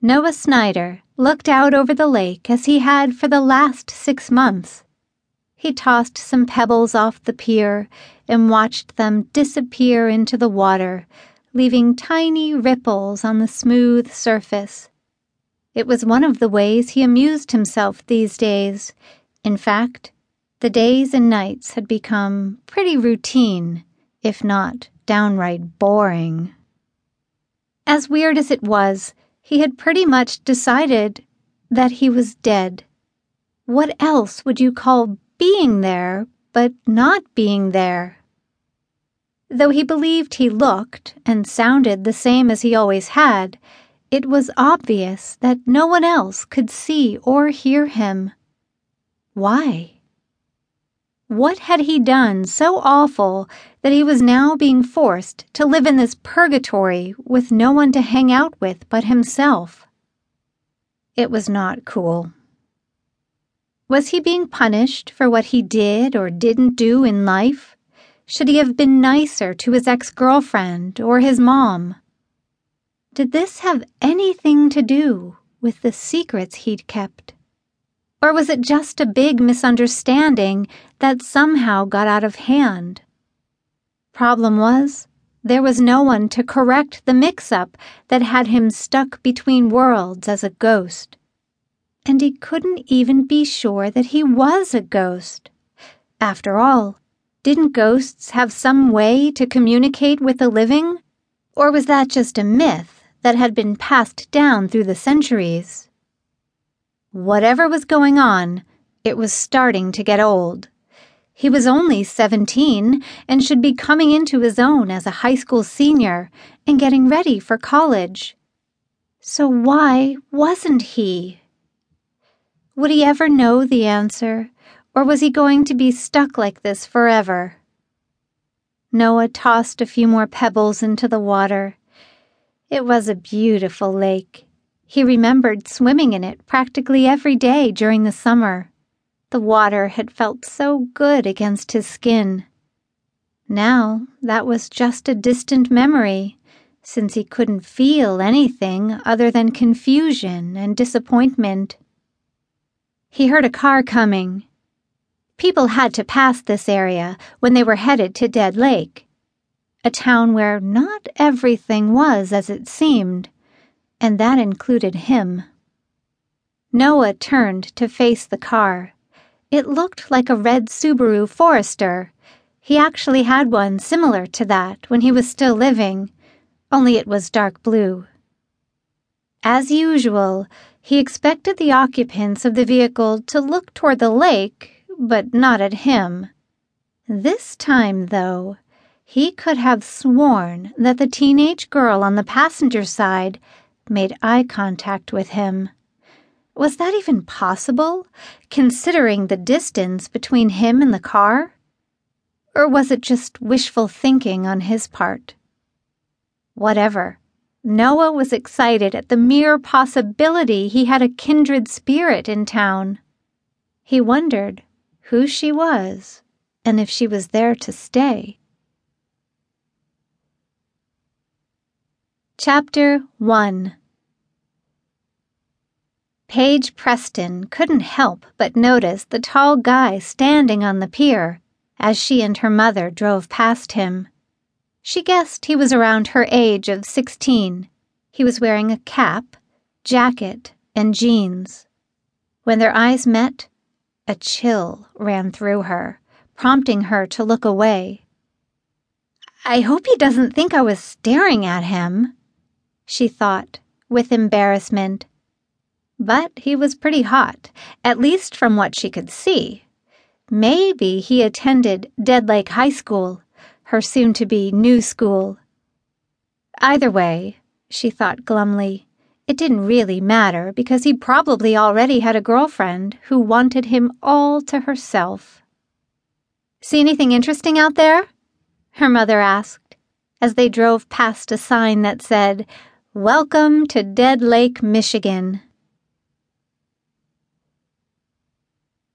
Noah Snyder looked out over the lake as he had for the last six months. He tossed some pebbles off the pier and watched them disappear into the water, leaving tiny ripples on the smooth surface. It was one of the ways he amused himself these days. In fact, the days and nights had become pretty routine, if not downright boring. As weird as it was, he had pretty much decided that he was dead. What else would you call being there, but not being there? Though he believed he looked and sounded the same as he always had, it was obvious that no one else could see or hear him. Why? What had he done so awful that he was now being forced to live in this purgatory with no one to hang out with but himself? It was not cool. Was he being punished for what he did or didn't do in life? Should he have been nicer to his ex girlfriend or his mom? Did this have anything to do with the secrets he'd kept? Or was it just a big misunderstanding that somehow got out of hand? Problem was, there was no one to correct the mix up that had him stuck between worlds as a ghost. And he couldn't even be sure that he was a ghost. After all, didn't ghosts have some way to communicate with the living? Or was that just a myth that had been passed down through the centuries? Whatever was going on, it was starting to get old. He was only 17 and should be coming into his own as a high school senior and getting ready for college. So why wasn't he? Would he ever know the answer, or was he going to be stuck like this forever? Noah tossed a few more pebbles into the water. It was a beautiful lake he remembered swimming in it practically every day during the summer. The water had felt so good against his skin. Now that was just a distant memory, since he couldn't feel anything other than confusion and disappointment. He heard a car coming. People had to pass this area when they were headed to Dead Lake, a town where not everything was as it seemed and that included him. Noah turned to face the car. It looked like a red Subaru Forester. He actually had one similar to that when he was still living, only it was dark blue. As usual, he expected the occupants of the vehicle to look toward the lake, but not at him. This time, though, he could have sworn that the teenage girl on the passenger side made eye contact with him. Was that even possible, considering the distance between him and the car? Or was it just wishful thinking on his part? Whatever. Noah was excited at the mere possibility he had a kindred spirit in town. He wondered who she was and if she was there to stay. Chapter 1 Paige Preston couldn't help but notice the tall guy standing on the pier as she and her mother drove past him. She guessed he was around her age of 16. He was wearing a cap, jacket, and jeans. When their eyes met, a chill ran through her, prompting her to look away. I hope he doesn't think I was staring at him she thought, with embarrassment. But he was pretty hot, at least from what she could see. Maybe he attended Dead Lake High School, her soon to be new school. Either way, she thought glumly, it didn't really matter because he probably already had a girlfriend who wanted him all to herself. See anything interesting out there? Her mother asked as they drove past a sign that said, Welcome to Dead Lake, Michigan.